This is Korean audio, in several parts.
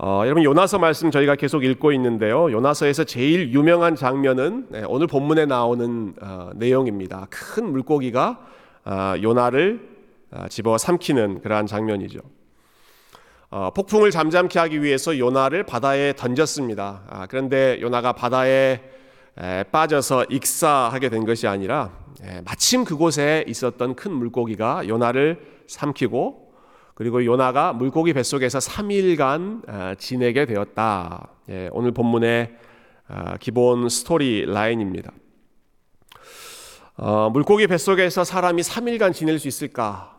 어, 여러분 요나서 말씀 저희가 계속 읽고 있는데요. 요나서에서 제일 유명한 장면은 네, 오늘 본문에 나오는 어, 내용입니다. 큰 물고기가 어, 요나를 어, 집어 삼키는 그러한 장면이죠. 어, 폭풍을 잠잠케 하기 위해서 요나를 바다에 던졌습니다. 아, 그런데 요나가 바다에 에, 빠져서 익사하게 된 것이 아니라 에, 마침 그곳에 있었던 큰 물고기가 요나를 삼키고 그리고 요나가 물고기 뱃속에서 3일간 어, 지내게 되었다. 예, 오늘 본문의 어, 기본 스토리 라인입니다. 어, 물고기 뱃속에서 사람이 3일간 지낼 수 있을까?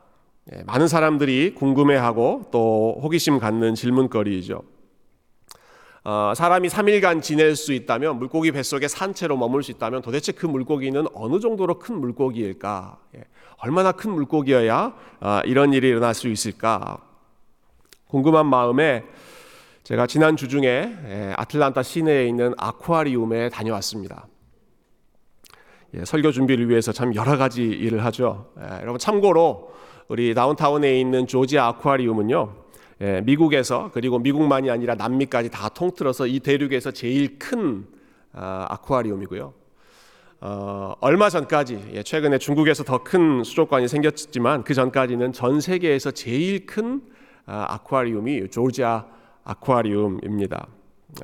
예, 많은 사람들이 궁금해하고 또 호기심 갖는 질문거리이죠. 어, 사람이 3일간 지낼 수 있다면 물고기 뱃속에 산채로 머물 수 있다면 도대체 그 물고기는 어느 정도로 큰 물고기일까? 예, 얼마나 큰 물고기여야 어, 이런 일이 일어날 수 있을까? 궁금한 마음에 제가 지난 주 중에 예, 아틀란타 시내에 있는 아쿠아리움에 다녀왔습니다. 예, 설교 준비를 위해서 참 여러 가지 일을 하죠. 예, 여러분 참고로 우리 다운타운에 있는 조지아 아쿠아리움은요. 예, 미국에서 그리고 미국만이 아니라 남미까지 다 통틀어서 이 대륙에서 제일 큰 아, 아쿠아리움이고요. 어, 얼마 전까지 예, 최근에 중국에서 더 큰 수족관이 생겼지만 그 전까지는 전 세계에서 제일 큰 아, 아쿠아리움이 조지아 아쿠아리움입니다.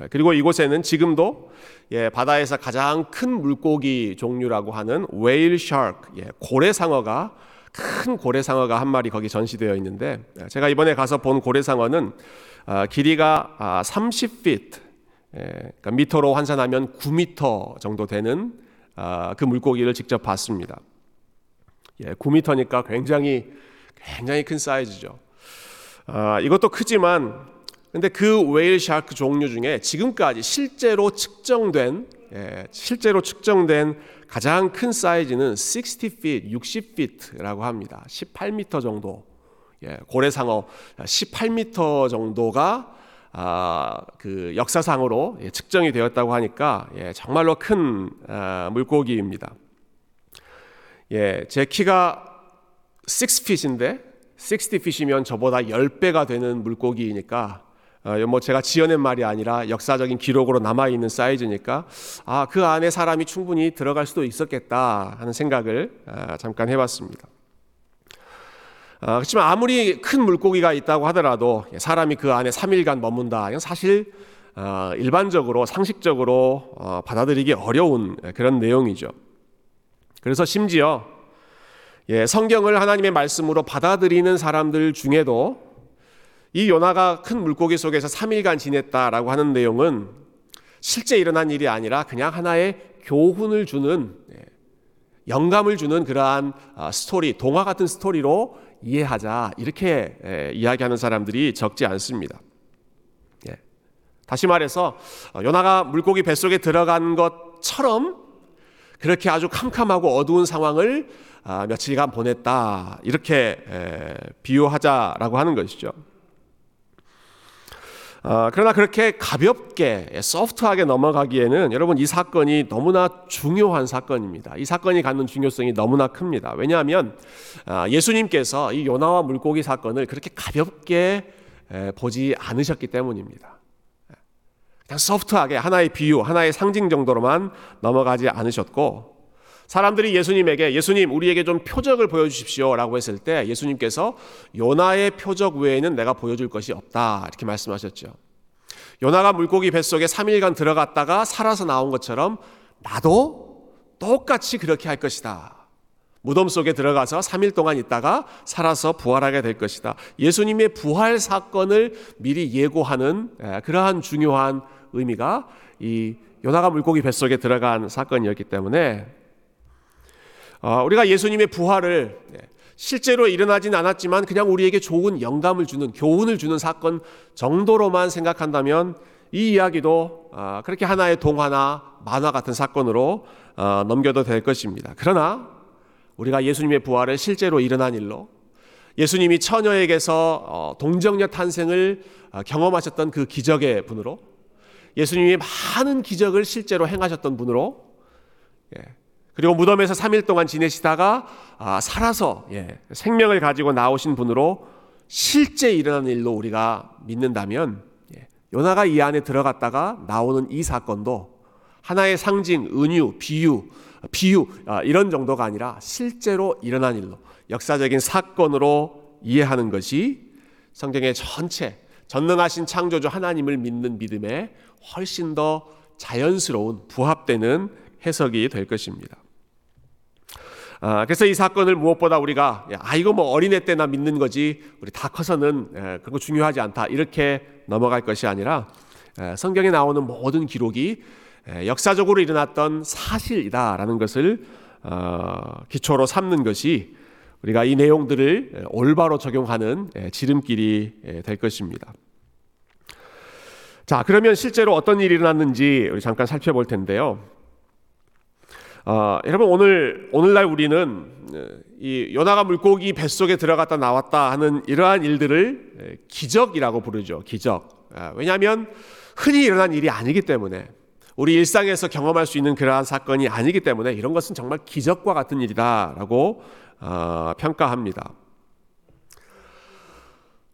예, 그리고 이곳에는 지금도 예, 바다에서 가장 큰 물고기 종류라고 하는 whale shark, 예, 고래상어가 큰 고래상어가 한 마리 거기 전시되어 있는데 예, 제가 이번에 가서 본 고래상어는 아, 길이가 아, 30feet, 예, 그러니까 미터로 환산하면 9미터 정도 되는 아, 그 물고기를 직접 봤습니다. 예, 9미터니까 굉장히 굉장히 큰 사이즈죠. 아, 이것도 크지만 근데 그 whale shark 종류 중에 지금까지 실제로 측정된 예, 실제로 측정된 가장 큰 사이즈는 60feet, 60feet라고 합니다. 18m 정도. 예, 고래상어 18m 정도가 아, 그 역사상으로 예, 측정이 되었다고 하니까 예, 정말로 큰 아, 물고기입니다. 예, 제 키가 6feet인데 60feet이면 저보다 10배가 되는 물고기이니까 어, 뭐 제가 지어낸 말이 아니라 역사적인 기록으로 남아 있는 사이즈니까 아, 그 안에 사람이 충분히 들어갈 수도 있었겠다 하는 생각을 아, 잠깐 해 봤습니다. 아, 그렇지만 아무리 큰 물고기가 있다고 하더라도 사람이 그 안에 3일간 머문다. 이건 사실 어, 일반적으로 상식적으로 어, 받아들이기 어려운 그런 내용이죠. 그래서 심지어 예, 성경을 하나님의 말씀으로 받아들이는 사람들 중에도 이 요나가 큰 물고기 속에서 3일간 지냈다라고 하는 내용은 실제 일어난 일이 아니라 그냥 하나의 교훈을 주는 예, 영감을 주는 그러한 아, 스토리, 동화 같은 스토리로 이해하자 이렇게 예, 이야기하는 사람들이 적지 않습니다. 예. 다시 말해서 어, 요나가 물고기 뱃속에 들어간 것처럼 그렇게 아주 캄캄하고 어두운 상황을 아, 며칠간 보냈다 이렇게 비유하자라고 하는 것이죠. 어, 그러나 그렇게 가볍게 소프트하게 넘어가기에는 여러분 이 사건이 너무나 중요한 사건입니다. 이 사건이 갖는 중요성이 너무나 큽니다. 왜냐하면 어, 예수님께서 이 요나와 물고기 사건을 그렇게 가볍게 에, 보지 않으셨기 때문입니다. 그냥 소프트하게 하나의 비유, 하나의 상징 정도로만 넘어가지 않으셨고 사람들이 예수님에게 예수님 우리에게 좀 표적을 보여주십시오라고 했을 때 예수님께서 요나의 표적 외에는 내가 보여줄 것이 없다 이렇게 말씀하셨죠. 요나가 물고기 뱃속에 3일간 들어갔다가 살아서 나온 것처럼 나도 똑같이 그렇게 할 것이다. 무덤 속에 들어가서 3일 동안 있다가 살아서 부활하게 될 것이다. 예수님의 부활 사건을 미리 예고하는 그러한 중요한 의미가 이 요나가 물고기 뱃속에 들어간 사건이었기 때문에 어, 우리가 예수님의 부활을 예, 실제로 일어나진 않았지만 그냥 우리에게 좋은 영감을 주는 교훈을 주는 사건 정도로만 생각한다면 이 이야기도 어, 그렇게 하나의 동화나 만화 같은 사건으로 어, 넘겨도 될 것입니다. 그러나 우리가 예수님의 부활을 실제로 일어난 일로 예수님이 처녀에게서 동정녀 탄생을 경험하셨던 그 기적의 분으로 예수님이 많은 기적을 실제로 행하셨던 분으로 예, 그리고 무덤에서 3일 동안 지내시다가 아, 살아서 예, 생명을 가지고 나오신 분으로 실제 일어난 일로 우리가 믿는다면 예, 요나가 이 안에 들어갔다가 나오는 이 사건도 하나의 상징, 은유, 비유, 비유 아, 이런 정도가 아니라 실제로 일어난 일로 역사적인 사건으로 이해하는 것이 성경의 전체 전능하신 창조주 하나님을 믿는 믿음에 훨씬 더 자연스러운 부합되는 해석이 될 것입니다. 아, 그래서 이 사건을 무엇보다 우리가 아 이거 뭐 어린애 때나 믿는 거지 우리 다 커서는 에, 그거 중요하지 않다 이렇게 넘어갈 것이 아니라 에, 성경에 나오는 모든 기록이 에, 역사적으로 일어났던 사실이다라는 것을 어, 기초로 삼는 것이 우리가 이 내용들을 올바로 적용하는 지름길이 될 것입니다. 자, 그러면 실제로 어떤 일이 일어났는지 우리 잠깐 살펴볼 텐데요. 어, 여러분 오늘 오늘날 우리는 이 요나가 물고기 뱃속에 들어갔다 나왔다 하는 이러한 일들을 기적이라고 부르죠. 기적. 아, 왜냐하면 흔히 일어난 일이 아니기 때문에 우리 일상에서 경험할 수 있는 그러한 사건이 아니기 때문에 이런 것은 정말 기적과 같은 일이다라고 어, 평가합니다.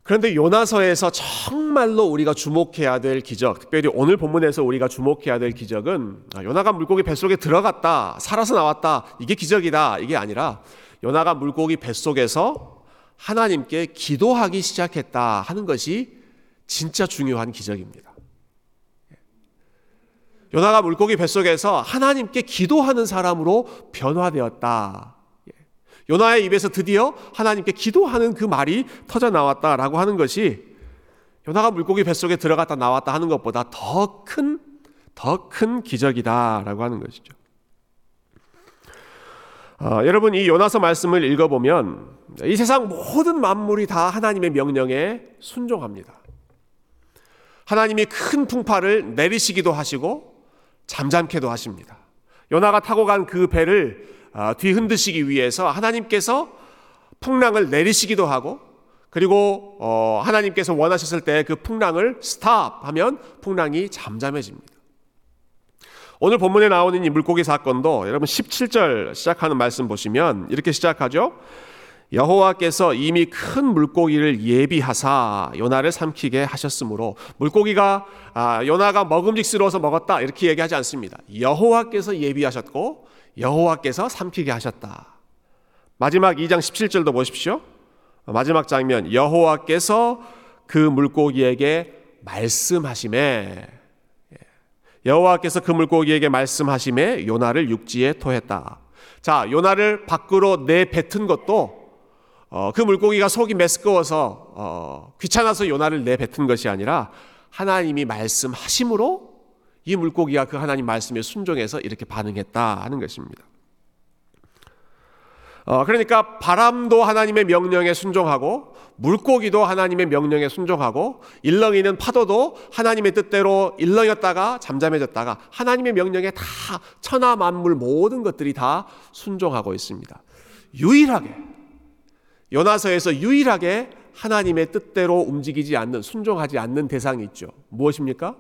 그런데 요나서에서 정말로 우리가 주목해야 될 기적, 특별히 오늘 본문에서 우리가 주목해야 될 기적은 아, 요나가 물고기 뱃속에 들어갔다, 살아서 나왔다, 이게 기적이다, 이게 아니라 요나가 물고기 뱃속에서 하나님께 기도하기 시작했다 하는 것이 진짜 중요한 기적입니다. 요나가 물고기 뱃속에서 하나님께 기도하는 사람으로 변화되었다. 요나의 입에서 드디어 하나님께 기도하는 그 말이 터져 나왔다라고 하는 것이 요나가 물고기 뱃속에 들어갔다 나왔다 하는 것보다 더 큰, 더 큰 기적이다라고 하는 것이죠. 어, 여러분, 이 요나서 말씀을 읽어보면 이 세상 모든 만물이 다 하나님의 명령에 순종합니다. 하나님이 큰 풍파를 내리시기도 하시고 잠잠케도 하십니다. 요나가 타고 간 그 배를 아, 뒤흔드시기 위해서 하나님께서 풍랑을 내리시기도 하고 그리고 어, 하나님께서 원하셨을 때 그 풍랑을 스탑 하면 풍랑이 잠잠해집니다. 오늘 본문에 나오는 이 물고기 사건도 여러분 17절 시작하는 말씀 보시면 이렇게 시작하죠. 여호와께서 이미 큰 물고기를 예비하사 요나를 삼키게 하셨으므로 물고기가 아, 요나가 먹음직스러워서 먹었다 이렇게 얘기하지 않습니다. 여호와께서 예비하셨고 여호와께서 삼키게 하셨다. 마지막 2장 17절도 보십시오. 마지막 장면 여호와께서 그 물고기에게 말씀하심에 여호와께서 그 물고기에게 말씀하심에 요나를 육지에 토했다. 자, 요나를 밖으로 내뱉은 것도 어, 그 물고기가 속이 메스꺼워서 어, 귀찮아서 요나를 내뱉은 것이 아니라 하나님이 말씀하심으로 이 물고기가 그 하나님 말씀에 순종해서 이렇게 반응했다 하는 것입니다. 어, 그러니까 바람도 하나님의 명령에 순종하고 물고기도 하나님의 명령에 순종하고 일렁이는 파도도 하나님의 뜻대로 일렁였다가 잠잠해졌다가 하나님의 명령에 다 천하 만물 모든 것들이 다 순종하고 있습니다. 유일하게 요나서에서 유일하게 하나님의 뜻대로 움직이지 않는 순종하지 않는 대상이 있죠. 무엇입니까?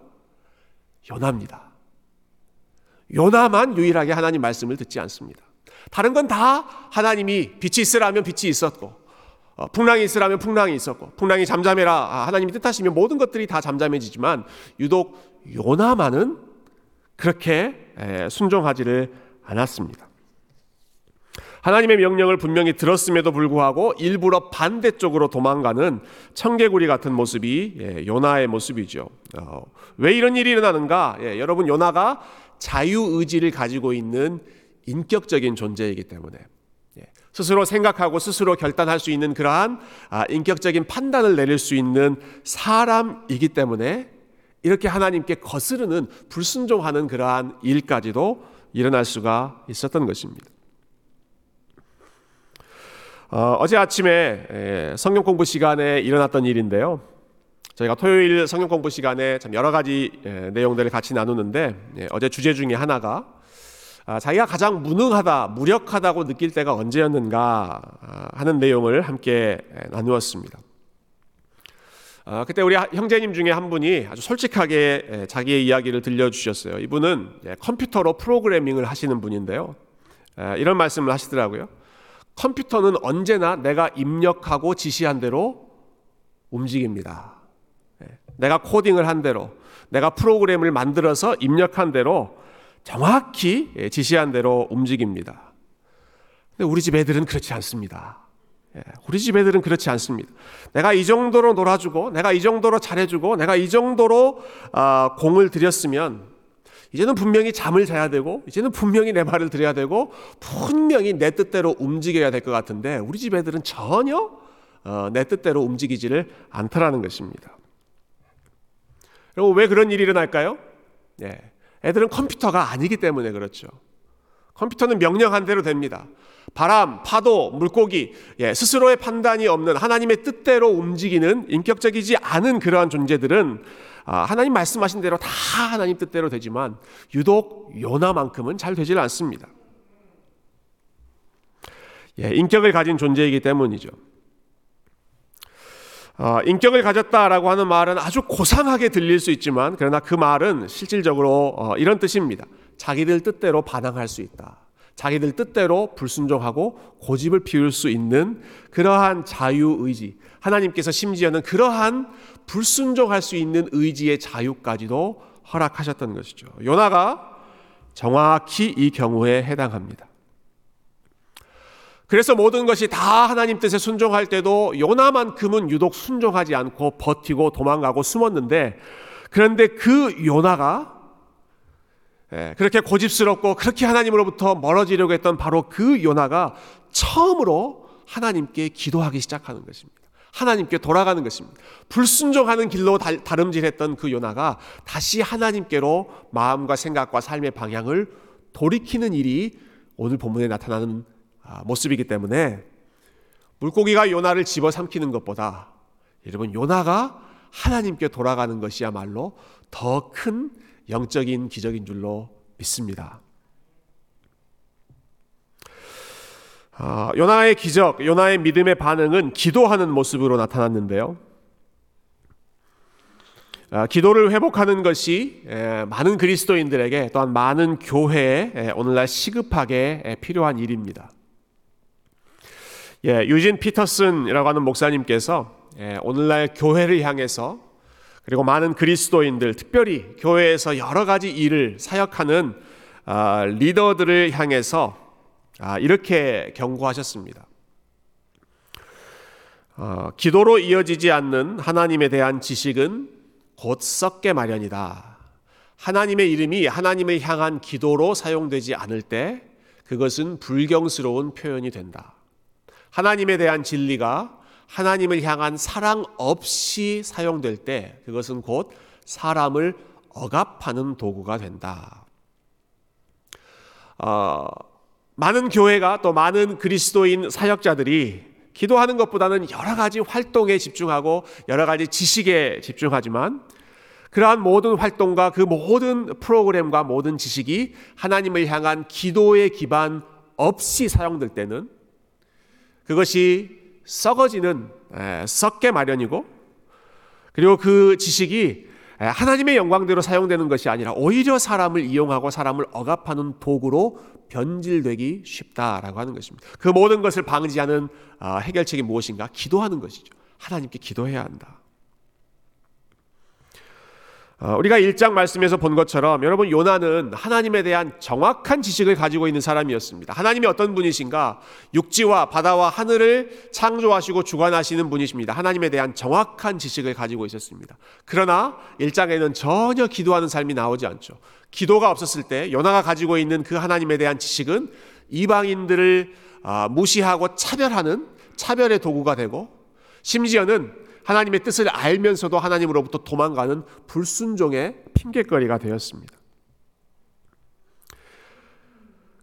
요나입니다. 요나만 유일하게 하나님 말씀을 듣지 않습니다. 다른 건 다 하나님이 빛이 있으라면 빛이 있었고, 어, 풍랑이 있으라면 풍랑이 있었고, 풍랑이 잠잠해라 아, 하나님이 뜻하시면 모든 것들이 다 잠잠해지지만 유독 요나만은 그렇게 순종하지를 않았습니다. 하나님의 명령을 분명히 들었음에도 불구하고 일부러 반대쪽으로 도망가는 청개구리 같은 모습이 예, 요나의 모습이죠. 어, 왜 이런 일이 일어나는가? 예, 여러분 요나가 자유의지를 가지고 있는 인격적인 존재이기 때문에 예, 스스로 생각하고 스스로 결단할 수 있는 그러한 아, 인격적인 판단을 내릴 수 있는 사람이기 때문에 이렇게 하나님께 거스르는 불순종하는 그러한 일까지도 일어날 수가 있었던 것입니다. 어, 제 아침에 성경 공부 시간에 일어났던 일인데요. 저희가 토요일 성경 공부 시간에 참 여러 가지 내용들을 같이 나누는데 예, 어제 주제 중에 하나가 아, 자기가 가장 무능하다, 무력하다고 느낄 때가 언제였는가 아, 하는 내용을 함께 나누었습니다. 아, 그때 우리 형제님 중에 한 분이 아주 솔직하게 자기의 이야기를 들려주셨어요. 이분은 컴퓨터로 프로그래밍을 하시는 분인데요. 이런 말씀을 하시더라고요. 컴퓨터는 언제나 내가 입력하고 지시한 대로 움직입니다. 내가 코딩을 한 대로, 내가 프로그램을 만들어서 입력한 대로 정확히 예, 지시한 대로 움직입니다. 근데 우리 집 애들은 그렇지 않습니다. 예, 우리 집 애들은 그렇지 않습니다. 내가 이 정도로 놀아주고, 내가 이 정도로 잘해주고, 내가 이 정도로 아, 공을 들였으면, 이제는 분명히 잠을 자야 되고, 이제는 분명히 내 말을 들어야 되고, 분명히 내 뜻대로 움직여야 될 것 같은데, 우리 집 애들은 전혀 어, 내 뜻대로 움직이지를 않더라는 것입니다. 그리고 왜 그런 일이 일어날까요? 예, 애들은 컴퓨터가 아니기 때문에 그렇죠. 컴퓨터는 명령한 대로 됩니다. 바람, 파도, 물고기, 예, 스스로의 판단이 없는 하나님의 뜻대로 움직이는 인격적이지 않은 그러한 존재들은 아, 하나님 말씀하신 대로 다 하나님 뜻대로 되지만 유독 요나만큼은 잘 되질 않습니다. 예, 인격을 가진 존재이기 때문이죠. 어, 인격을 가졌다라고 하는 말은 아주 고상하게 들릴 수 있지만 그러나 그 말은 실질적으로 어, 이런 뜻입니다. 자기들 뜻대로 반항할 수 있다. 자기들 뜻대로 불순종하고 고집을 피울 수 있는 그러한 자유의지. 하나님께서 심지어는 그러한 불순종할 수 있는 의지의 자유까지도 허락하셨던 것이죠. 요나가 정확히 이 경우에 해당합니다. 그래서 모든 것이 다 하나님 뜻에 순종할 때도 요나만큼은 유독 순종하지 않고 버티고 도망가고 숨었는데 그런데 그 요나가 예, 그렇게 고집스럽고 그렇게 하나님으로부터 멀어지려고 했던 바로 그 요나가 처음으로 하나님께 기도하기 시작하는 것입니다. 하나님께 돌아가는 것입니다. 불순종하는 길로 다름질했던 그 요나가 다시 하나님께로 마음과 생각과 삶의 방향을 돌이키는 일이 오늘 본문에 나타나는 아, 모습이기 때문에 물고기가 요나를 집어삼키는 것보다 여러분 요나가 하나님께 돌아가는 것이야말로 더 큰 영적인 기적인 줄로 믿습니다. 아, 요나의 기적, 요나의 믿음의 반응은 기도하는 모습으로 나타났는데요. 아, 기도를 회복하는 것이 많은 그리스도인들에게 또한 많은 교회에 오늘날 시급하게 필요한 일입니다. 예, 유진 피터슨이라고 하는 목사님께서 예, 오늘날 교회를 향해서 그리고 많은 그리스도인들, 특별히 교회에서 여러 가지 일을 사역하는 아, 리더들을 향해서 아, 이렇게 경고하셨습니다. 어, 기도로 이어지지 않는 하나님에 대한 지식은 곧 썩게 마련이다. 하나님의 이름이 하나님을 향한 기도로 사용되지 않을 때 그것은 불경스러운 표현이 된다. 하나님에 대한 진리가 하나님을 향한 사랑 없이 사용될 때 그것은 곧 사람을 억압하는 도구가 된다. 어, 많은 교회가 또 많은 그리스도인 사역자들이 기도하는 것보다는 여러 가지 활동에 집중하고 여러 가지 지식에 집중하지만 그러한 모든 활동과 그 모든 프로그램과 모든 지식이 하나님을 향한 기도의 기반 없이 사용될 때는 그것이 썩어지는 썩게 마련이고 그리고 그 지식이 하나님의 영광대로 사용되는 것이 아니라 오히려 사람을 이용하고 사람을 억압하는 도구로 변질되기 쉽다라고 하는 것입니다. 그 모든 것을 방지하는 아, 해결책이 무엇인가? 기도하는 것이죠. 하나님께 기도해야 한다. 어, 우리가 1장 말씀에서 본 것처럼 여러분 요나는 하나님에 대한 정확한 지식을 가지고 있는 사람이었습니다. 하나님이 어떤 분이신가? 육지와 바다와 하늘을 창조하시고 주관하시는 분이십니다. 하나님에 대한 정확한 지식을 가지고 있었습니다. 그러나 1장에는 전혀 기도하는 삶이 나오지 않죠. 기도가 없었을 때 요나가 가지고 있는 그 하나님에 대한 지식은 이방인들을 아, 무시하고 차별하는 차별의 도구가 되고 심지어는 하나님의 뜻을 알면서도 하나님으로부터 도망가는 불순종의 핑계거리가 되었습니다.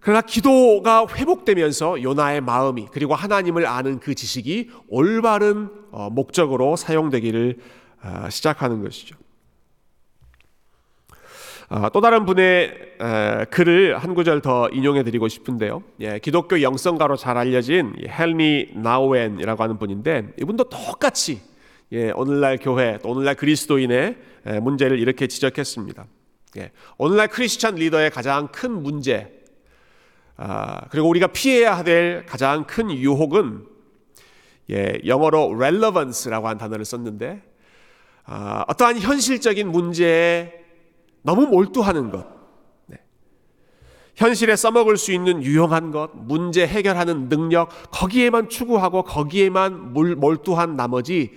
그러나 기도가 회복되면서 요나의 마음이 그리고 하나님을 아는 그 지식이 올바른 어, 목적으로 사용되기를 어, 시작하는 것이죠. 어, 또 다른 분의 글을 한 구절 더 인용해 드리고 싶은데요. 예, 기독교 영성가로 잘 알려진 헬니 나우엔이라고 하는 분인데 이분도 똑같이 예, 오늘날 교회, 또 오늘날 그리스도인의 예, 문제를 이렇게 지적했습니다. 예, 오늘날 크리스찬 리더의 가장 큰 문제, 아, 그리고 우리가 피해야 될 가장 큰 유혹은 예, 영어로 relevance라고 한 단어를 썼는데 아, 어떠한 현실적인 문제에 너무 몰두하는 것, 네. 현실에 써먹을 수 있는 유용한 것, 문제 해결하는 능력, 거기에만 추구하고 거기에만 몰두한 나머지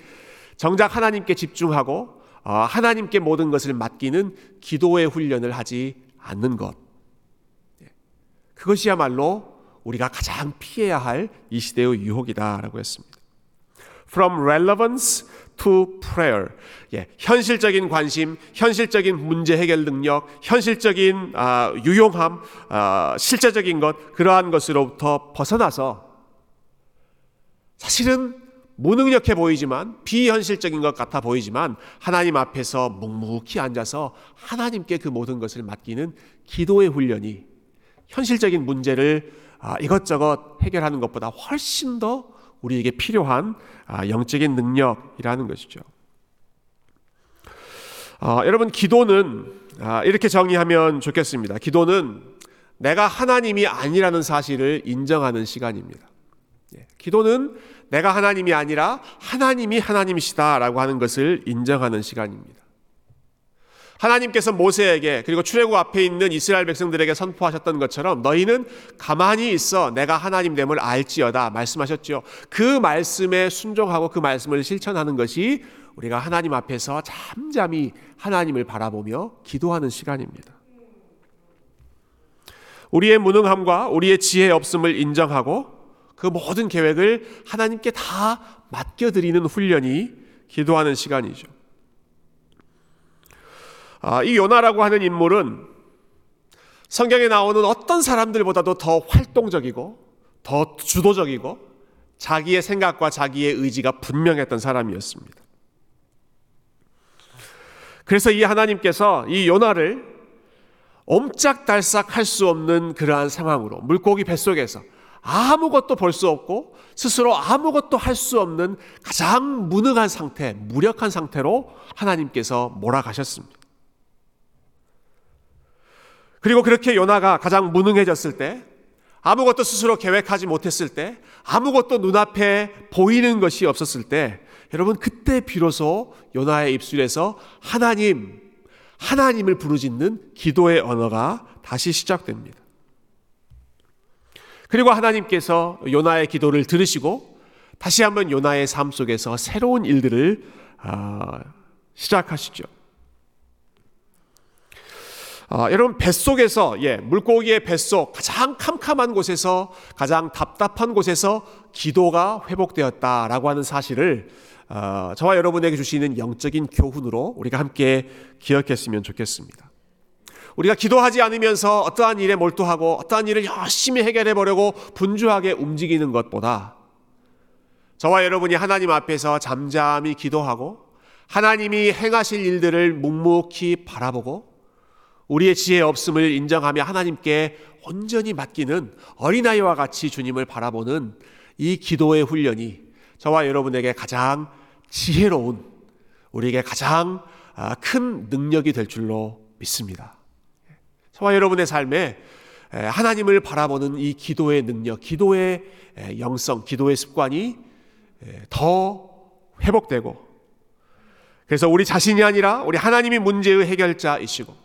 정작 하나님께 집중하고 어, 하나님께 모든 것을 맡기는 기도의 훈련을 하지 않는 것. 네. 그것이야말로 우리가 가장 피해야 할 이 시대의 유혹이다라고 했습니다. From relevance to prayer. 예, 현실적인 관심, 현실적인 문제 해결 능력, 현실적인 아, 유용함, 아, 실제적인 것 그러한 것으로부터 벗어나서 사실은 무능력해 보이지만 비현실적인 것 같아 보이지만 하나님 앞에서 묵묵히 앉아서 하나님께 그 모든 것을 맡기는 기도의 훈련이 현실적인 문제를 아, 이것저것 해결하는 것보다 훨씬 더 우리에게 필요한 아, 영적인 능력이라는 것이죠. 아, 여러분 기도는 아, 이렇게 정의하면 좋겠습니다. 기도는 내가 하나님이 아니라는 사실을 인정하는 시간입니다. 예, 기도는 내가 하나님이 아니라 하나님이 하나님이시다라고 하는 것을 인정하는 시간입니다. 하나님께서 모세에게 그리고 출애굽 앞에 있는 이스라엘 백성들에게 선포하셨던 것처럼 너희는 가만히 있어 내가 하나님 됨을 알지어다 말씀하셨죠. 그 말씀에 순종하고 그 말씀을 실천하는 것이 우리가 하나님 앞에서 잠잠히 하나님을 바라보며 기도하는 시간입니다. 우리의 무능함과 우리의 지혜 없음을 인정하고 그 모든 계획을 하나님께 다 맡겨드리는 훈련이 기도하는 시간이죠. 아, 이 요나라고 하는 인물은 성경에 나오는 어떤 사람들보다도 더 활동적이고 더 주도적이고 자기의 생각과 자기의 의지가 분명했던 사람이었습니다. 그래서 이 하나님께서 이 요나를 옴짝달싹 할 수 없는 그러한 상황으로 물고기 뱃속에서 아무것도 볼 수 없고 스스로 아무것도 할 수 없는 가장 무능한 상태, 무력한 상태로 하나님께서 몰아가셨습니다. 그리고 그렇게 요나가 가장 무능해졌을 때, 아무것도 스스로 계획하지 못했을 때, 아무것도 눈앞에 보이는 것이 없었을 때, 여러분, 그때 비로소 요나의 입술에서 하나님, 하나님을 부르짖는 기도의 언어가 다시 시작됩니다. 그리고 하나님께서 요나의 기도를 들으시고 다시 한번 요나의 삶 속에서 새로운 일들을 아, 시작하시죠. 어, 여러분 뱃속에서 예, 물고기의 뱃속 가장 캄캄한 곳에서 가장 답답한 곳에서 기도가 회복되었다라고 하는 사실을 어, 저와 여러분에게 주시는 영적인 교훈으로 우리가 함께 기억했으면 좋겠습니다. 우리가 기도하지 않으면서 어떠한 일에 몰두하고 어떠한 일을 열심히 해결해 보려고 분주하게 움직이는 것보다 저와 여러분이 하나님 앞에서 잠잠히 기도하고 하나님이 행하실 일들을 묵묵히 바라보고 우리의 지혜 없음을 인정하며 하나님께 온전히 맡기는 어린아이와 같이 주님을 바라보는 이 기도의 훈련이 저와 여러분에게 가장 지혜로운 우리에게 가장 아, 큰 능력이 될 줄로 믿습니다. 저와 여러분의 삶에 하나님을 바라보는 이 기도의 능력, 기도의 영성, 기도의 습관이 더 회복되고 그래서 우리 자신이 아니라 우리 하나님이 문제의 해결자이시고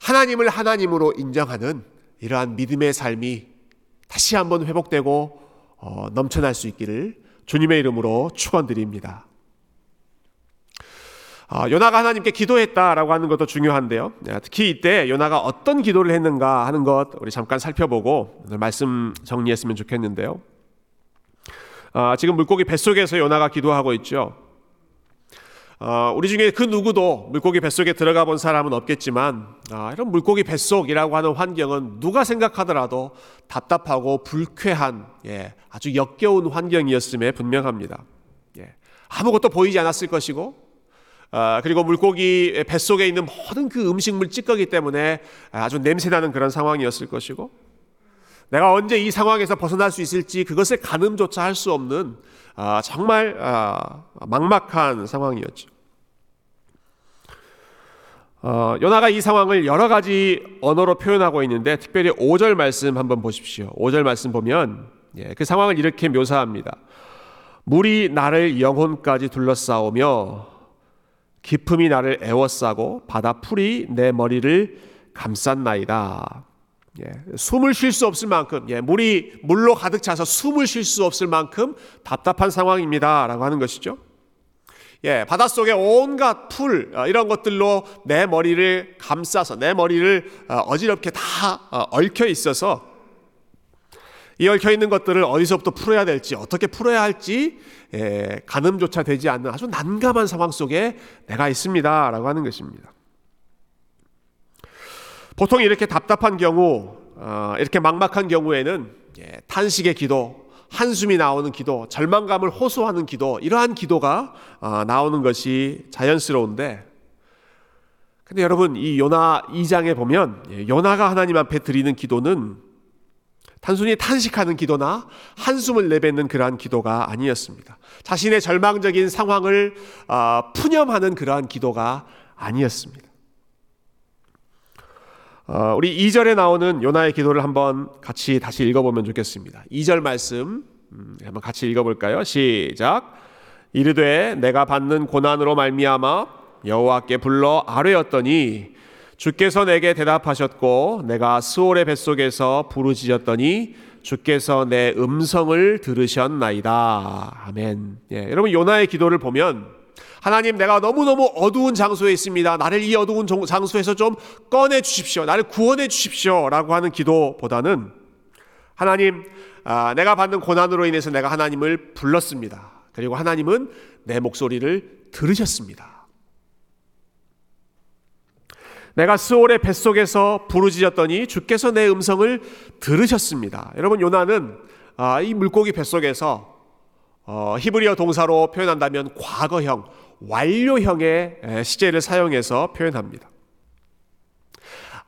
하나님을 하나님으로 인정하는 이러한 믿음의 삶이 다시 한번 회복되고 어, 넘쳐날 수 있기를 주님의 이름으로 축원드립니다. 어, 요나가 하나님께 기도했다라고 하는 것도 중요한데요. 네, 특히 이때 요나가 어떤 기도를 했는가 하는 것 우리 잠깐 살펴보고 말씀 정리했으면 좋겠는데요. 어, 지금 물고기 뱃속에서 요나가 기도하고 있죠. 어, 우리 중에 그 누구도 물고기 뱃속에 들어가 본 사람은 없겠지만 아, 이런 물고기 뱃속이라고 하는 환경은 누가 생각하더라도 답답하고 불쾌한 예, 아주 역겨운 환경이었음에 분명합니다. 예, 아무것도 보이지 않았을 것이고 아, 그리고 물고기 뱃속에 있는 모든 그 음식물 찌꺼기 때문에 아주 냄새나는 그런 상황이었을 것이고 내가 언제 이 상황에서 벗어날 수 있을지 그것을 가늠조차 할 수 없는 아, 정말 아, 막막한 상황이었죠. 어, 요나가 이 상황을 여러 가지 언어로 표현하고 있는데 특별히 5절 말씀 한번 보십시오. 5절 말씀 보면 예, 그 상황을 이렇게 묘사합니다. 물이 나를 영혼까지 둘러싸오며 기품이 나를 애워싸고 바다 풀이 내 머리를 감쌌나이다. 예, 숨을 쉴 수 없을 만큼 예, 물이 물로 가득 차서 숨을 쉴 수 없을 만큼 답답한 상황입니다라고 하는 것이죠. 예, 바닷속에 온갖 풀 어, 이런 것들로 내 머리를 감싸서 내 머리를 어, 어지럽게 다 어, 얽혀 있어서 이 얽혀 있는 것들을 어디서부터 풀어야 될지 어떻게 풀어야 할지 예, 가늠조차 되지 않는 아주 난감한 상황 속에 내가 있습니다라고 하는 것입니다. 보통 이렇게 답답한 경우, 어, 이렇게 막막한 경우에는 예, 탄식의 기도, 한숨이 나오는 기도, 절망감을 호소하는 기도, 이러한 기도가 어, 나오는 것이 자연스러운데, 근데 여러분 이 요나 2장에 보면 예, 요나가 하나님 앞에 드리는 기도는 단순히 탄식하는 기도나 한숨을 내뱉는 그러한 기도가 아니었습니다. 자신의 절망적인 상황을 어, 푸념하는 그러한 기도가 아니었습니다. 어, 우리 2절에 나오는 요나의 기도를 한번 같이 다시 읽어보면 좋겠습니다. 2절 말씀 음, 한번 같이 읽어볼까요? 시작. 이르되 내가 받는 고난으로 말미암아 여호와께 불러 아뢰었더니 주께서 내게 대답하셨고 내가 스올의 뱃속에서 부르짖었더니 주께서 내 음성을 들으셨나이다. 아멘. 예, 여러분 요나의 기도를 보면 하나님 내가 너무너무 어두운 장소에 있습니다. 나를 이 어두운 장소에서 좀 꺼내 주십시오. 나를 구원해 주십시오. 라고 하는 기도보다는 하나님 아, 내가 받는 고난으로 인해서 내가 하나님을 불렀습니다. 그리고 하나님은 내 목소리를 들으셨습니다. 내가 스올의 뱃속에서 부르짖었더니 주께서 내 음성을 들으셨습니다. 여러분 요나는 아, 이 물고기 뱃속에서 어, 히브리어 동사로 표현한다면 과거형 완료형의 시제를 사용해서 표현합니다.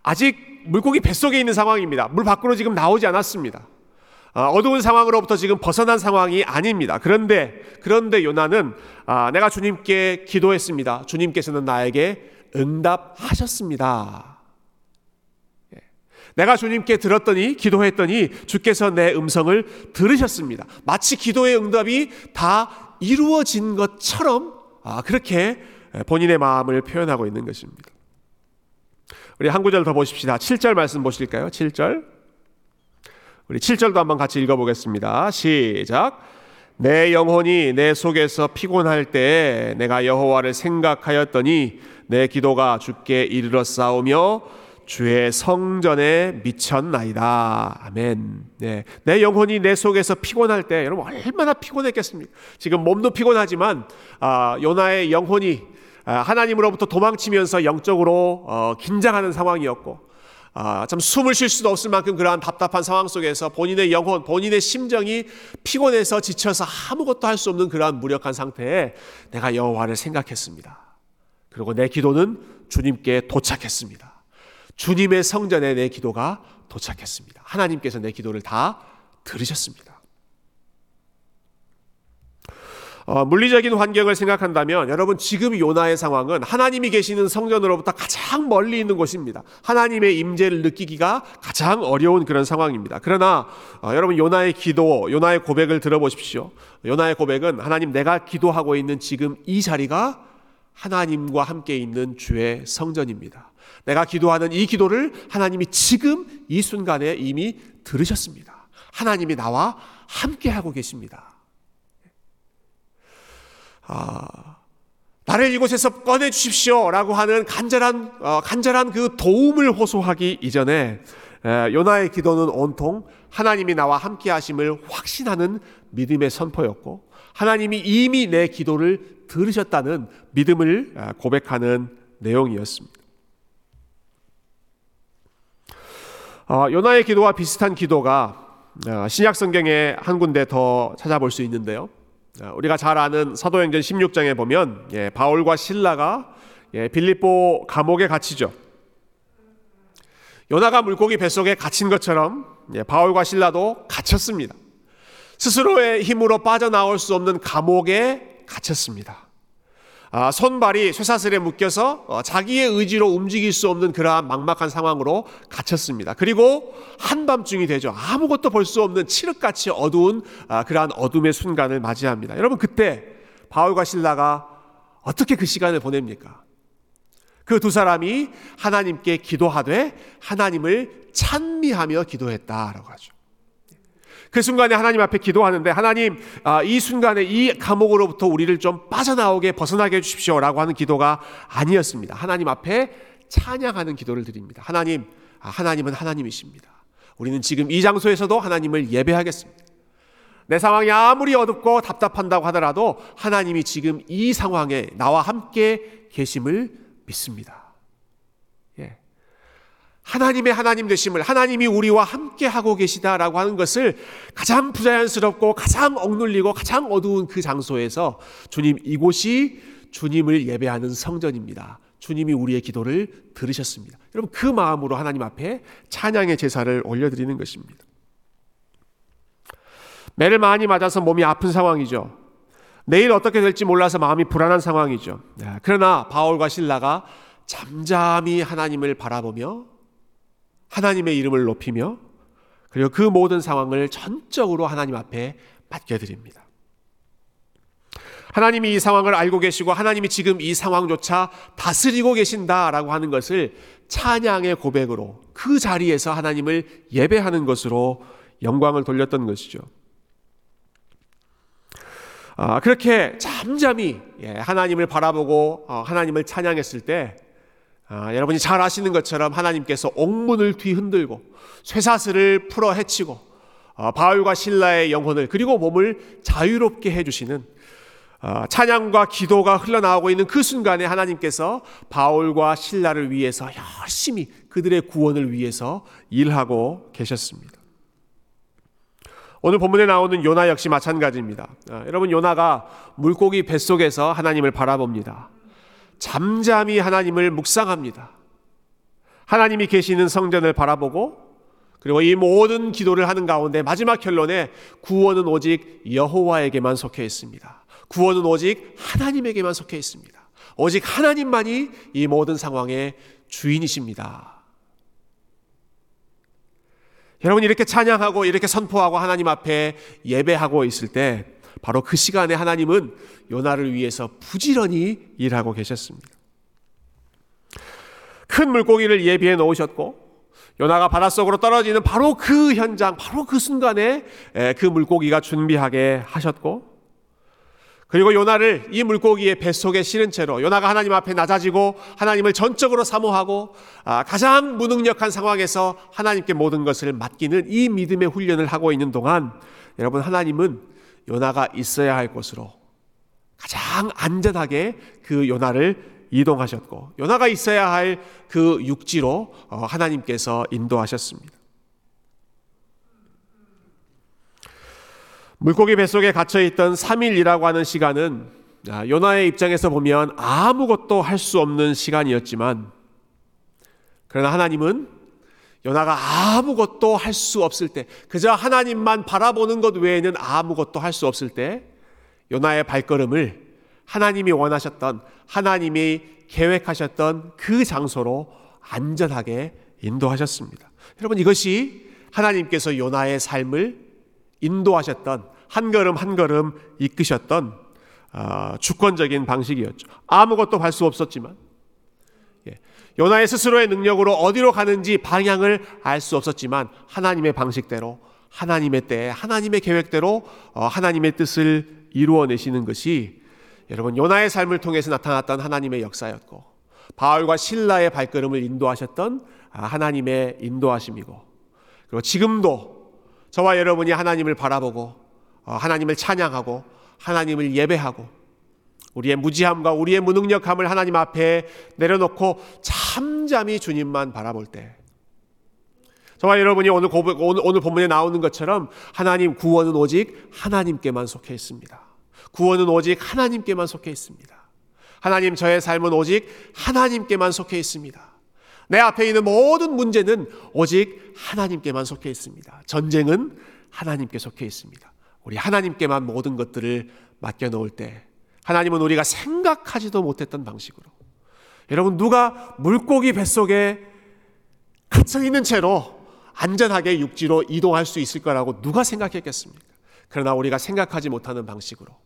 아직 물고기 뱃속에 있는 상황입니다. 물 밖으로 지금 나오지 않았습니다. 아, 어두운 상황으로부터 지금 벗어난 상황이 아닙니다. 그런데 그런데 요나는 아, 내가 주님께 기도했습니다. 주님께서는 나에게 응답하셨습니다. 예. 내가 주님께 들었더니 기도했더니 주께서 내 음성을 들으셨습니다. 마치 기도의 응답이 다 이루어진 것처럼 아, 그렇게 본인의 마음을 표현하고 있는 것입니다. 우리 한 구절 더 보십시다. 7절 말씀 보실까요? 7절. 우리 7절도 한번 같이 읽어보겠습니다. 시작. 내 영혼이 내 속에서 피곤할 때 내가 여호와를 생각하였더니 내 기도가 주께 이르러 싸우며 주의 성전에 미쳤나이다. 아멘. 네. 내 영혼이 내 속에서 피곤할 때 여러분 얼마나 피곤했겠습니까? 지금 몸도 피곤하지만 아, 요나의 영혼이 아, 하나님으로부터 도망치면서 영적으로 어, 긴장하는 상황이었고 아, 참 숨을 쉴 수도 없을 만큼 그러한 답답한 상황 속에서 본인의 영혼, 본인의 심정이 피곤해서 지쳐서 아무것도 할 수 없는 그러한 무력한 상태에 내가 여호와를 생각했습니다. 그리고 내 기도는 주님께 도착했습니다. 주님의 성전에 내 기도가 도착했습니다. 하나님께서 내 기도를 다 들으셨습니다. 어, 물리적인 환경을 생각한다면 여러분 지금 요나의 상황은 하나님이 계시는 성전으로부터 가장 멀리 있는 곳입니다. 하나님의 임재를 느끼기가 가장 어려운 그런 상황입니다. 그러나 어, 여러분 요나의 기도, 요나의 고백을 들어보십시오. 요나의 고백은 하나님 내가 기도하고 있는 지금 이 자리가 하나님과 함께 있는 주의 성전입니다. 내가 기도하는 이 기도를 하나님이 지금 이 순간에 이미 들으셨습니다. 하나님이 나와 함께 하고 계십니다. 아, 나를 이곳에서 꺼내 주십시오라고 하는 간절한 어, 간절한 그 도움을 호소하기 이전에 에, 요나의 기도는 온통 하나님이 나와 함께 하심을 확신하는 믿음의 선포였고 하나님이 이미 내 기도를 들으셨다는 믿음을 고백하는 내용이었습니다. 어, 요나의 기도와 비슷한 기도가 어, 신약 성경에 한 군데 더 찾아볼 수 있는데요. 어, 우리가 잘 아는 사도행전 16장에 보면 예, 바울과 신라가 예, 빌립보 감옥에 갇히죠. 요나가 물고기 뱃속에 갇힌 것처럼 예, 바울과 신라도 갇혔습니다. 스스로의 힘으로 빠져나올 수 없는 감옥에 갇혔습니다. 아, 손발이 쇠사슬에 묶여서 어, 자기의 의지로 움직일 수 없는 그러한 막막한 상황으로 갇혔습니다. 그리고 한밤중이 되죠. 아무것도 볼 수 없는 칠흑같이 어두운 아, 그러한 어둠의 순간을 맞이합니다. 여러분 그때 바울과 신라가 어떻게 그 시간을 보냅니까? 그 두 사람이 하나님께 기도하되 하나님을 찬미하며 기도했다라고 하죠. 그 순간에 하나님 앞에 기도하는데 하나님 아, 이 순간에 이 감옥으로부터 우리를 좀 빠져나오게 벗어나게 해주십시오라고 하는 기도가 아니었습니다. 하나님 앞에 찬양하는 기도를 드립니다. 하나님 아, 하나님은 하나님이십니다. 우리는 지금 이 장소에서도 하나님을 예배하겠습니다. 내 상황이 아무리 어둡고 답답한다고 하더라도 하나님이 지금 이 상황에 나와 함께 계심을 믿습니다. 예. 하나님의 하나님 되심을 하나님이 우리와 함께 하고 계시다라고 하는 것을 가장 부자연스럽고 가장 억눌리고 가장 어두운 그 장소에서 주님 이곳이 주님을 예배하는 성전입니다. 주님이 우리의 기도를 들으셨습니다. 여러분 그 마음으로 하나님 앞에 찬양의 제사를 올려드리는 것입니다. 매를 많이 맞아서 몸이 아픈 상황이죠. 내일 어떻게 될지 몰라서 마음이 불안한 상황이죠. 네, 그러나 바울과 신라가 잠잠히 하나님을 바라보며 하나님의 이름을 높이며 그리고 그 모든 상황을 전적으로 하나님 앞에 맡겨드립니다. 하나님이 이 상황을 알고 계시고 하나님이 지금 이 상황조차 다스리고 계신다라고 하는 것을 찬양의 고백으로 그 자리에서 하나님을 예배하는 것으로 영광을 돌렸던 것이죠. 아, 그렇게 잠잠히 예, 하나님을 바라보고 어, 하나님을 찬양했을 때 아, 여러분이 잘 아시는 것처럼 하나님께서 옥문을 뒤흔들고 쇠사슬을 풀어 헤치고 어, 바울과 신라의 영혼을 그리고 몸을 자유롭게 해주시는 어, 찬양과 기도가 흘러나오고 있는 그 순간에 하나님께서 바울과 신라를 위해서 열심히 그들의 구원을 위해서 일하고 계셨습니다. 오늘 본문에 나오는 요나 역시 마찬가지입니다. 아, 여러분 요나가 물고기 뱃속에서 하나님을 바라봅니다. 잠잠히 하나님을 묵상합니다. 하나님이 계시는 성전을 바라보고 그리고 이 모든 기도를 하는 가운데 마지막 결론에 구원은 오직 여호와에게만 속해 있습니다. 구원은 오직 하나님에게만 속해 있습니다. 오직 하나님만이 이 모든 상황의 주인이십니다. 여러분 이렇게 찬양하고 이렇게 선포하고 하나님 앞에 예배하고 있을 때 바로 그 시간에 하나님은 요나를 위해서 부지런히 일하고 계셨습니다. 큰 물고기를 예비해 놓으셨고 요나가 바닷속으로 떨어지는 바로 그 현장, 바로 그 순간에 그 물고기가 준비하게 하셨고 그리고 요나를 이 물고기의 뱃속에 실은 채로 요나가 하나님 앞에 낮아지고 하나님을 전적으로 사모하고 아, 가장 무능력한 상황에서 하나님께 모든 것을 맡기는 이 믿음의 훈련을 하고 있는 동안 여러분 하나님은 요나가 있어야 할 곳으로 가장 안전하게 그 요나를 이동하셨고 요나가 있어야 할 그 육지로 어, 하나님께서 인도하셨습니다. 물고기 뱃속에 갇혀 있던 3일이라고 하는 시간은 아, 요나의 입장에서 보면 아무것도 할 수 없는 시간이었지만 그러나 하나님은 요나가 아무것도 할 수 없을 때 그저 하나님만 바라보는 것 외에는 아무것도 할 수 없을 때 요나의 발걸음을 하나님이 원하셨던 하나님이 계획하셨던 그 장소로 안전하게 인도하셨습니다. 여러분 이것이 하나님께서 요나의 삶을 인도하셨던 한 걸음 한 걸음 이끄셨던 어, 주권적인 방식이었죠. 아무것도 할 수 없었지만 예, 요나의 스스로의 능력으로 어디로 가는지 방향을 알 수 없었지만 하나님의 방식대로 하나님의 때 하나님의 계획대로 어, 하나님의 뜻을 이루어내시는 것이 여러분 요나의 삶을 통해서 나타났던 하나님의 역사였고 바울과 신라의 발걸음을 인도하셨던 아, 하나님의 인도하심이고 그리고 지금도 저와 여러분이 하나님을 바라보고 어, 하나님을 찬양하고 하나님을 예배하고 우리의 무지함과 우리의 무능력함을 하나님 앞에 내려놓고 잠잠히 주님만 바라볼 때 저와 여러분이 오늘 오늘, 오늘 본문에 나오는 것처럼 하나님 구원은 오직 하나님께만 속해 있습니다. 구원은 오직 하나님께만 속해 있습니다. 하나님 저의 삶은 오직 하나님께만 속해 있습니다. 내 앞에 있는 모든 문제는 오직 하나님께만 속해 있습니다. 전쟁은 하나님께 속해 있습니다. 우리 하나님께만 모든 것들을 맡겨놓을 때 하나님은 우리가 생각하지도 못했던 방식으로 여러분 누가 물고기 뱃속에 갇혀 있는 채로 안전하게 육지로 이동할 수 있을 거라고 누가 생각했겠습니까? 그러나 우리가 생각하지 못하는 방식으로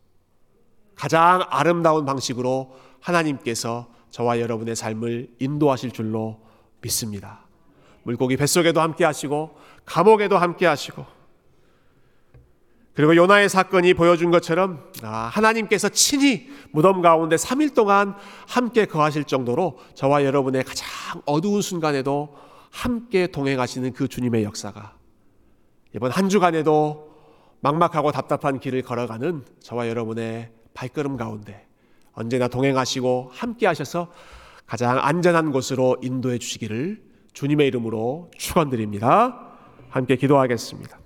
가장 아름다운 방식으로 하나님께서 저와 여러분의 삶을 인도하실 줄로 믿습니다. 물고기 뱃속에도 함께 하시고 감옥에도 함께 하시고 그리고 요나의 사건이 보여준 것처럼 아, 하나님께서 친히 무덤 가운데 3일 동안 함께 거하실 정도로 저와 여러분의 가장 어두운 순간에도 함께 동행하시는 그 주님의 역사가 이번 한 주간에도 막막하고 답답한 길을 걸어가는 저와 여러분의 발걸음 가운데 언제나 동행하시고 함께 하셔서 가장 안전한 곳으로 인도해 주시기를 주님의 이름으로 축원드립니다. 함께 기도하겠습니다.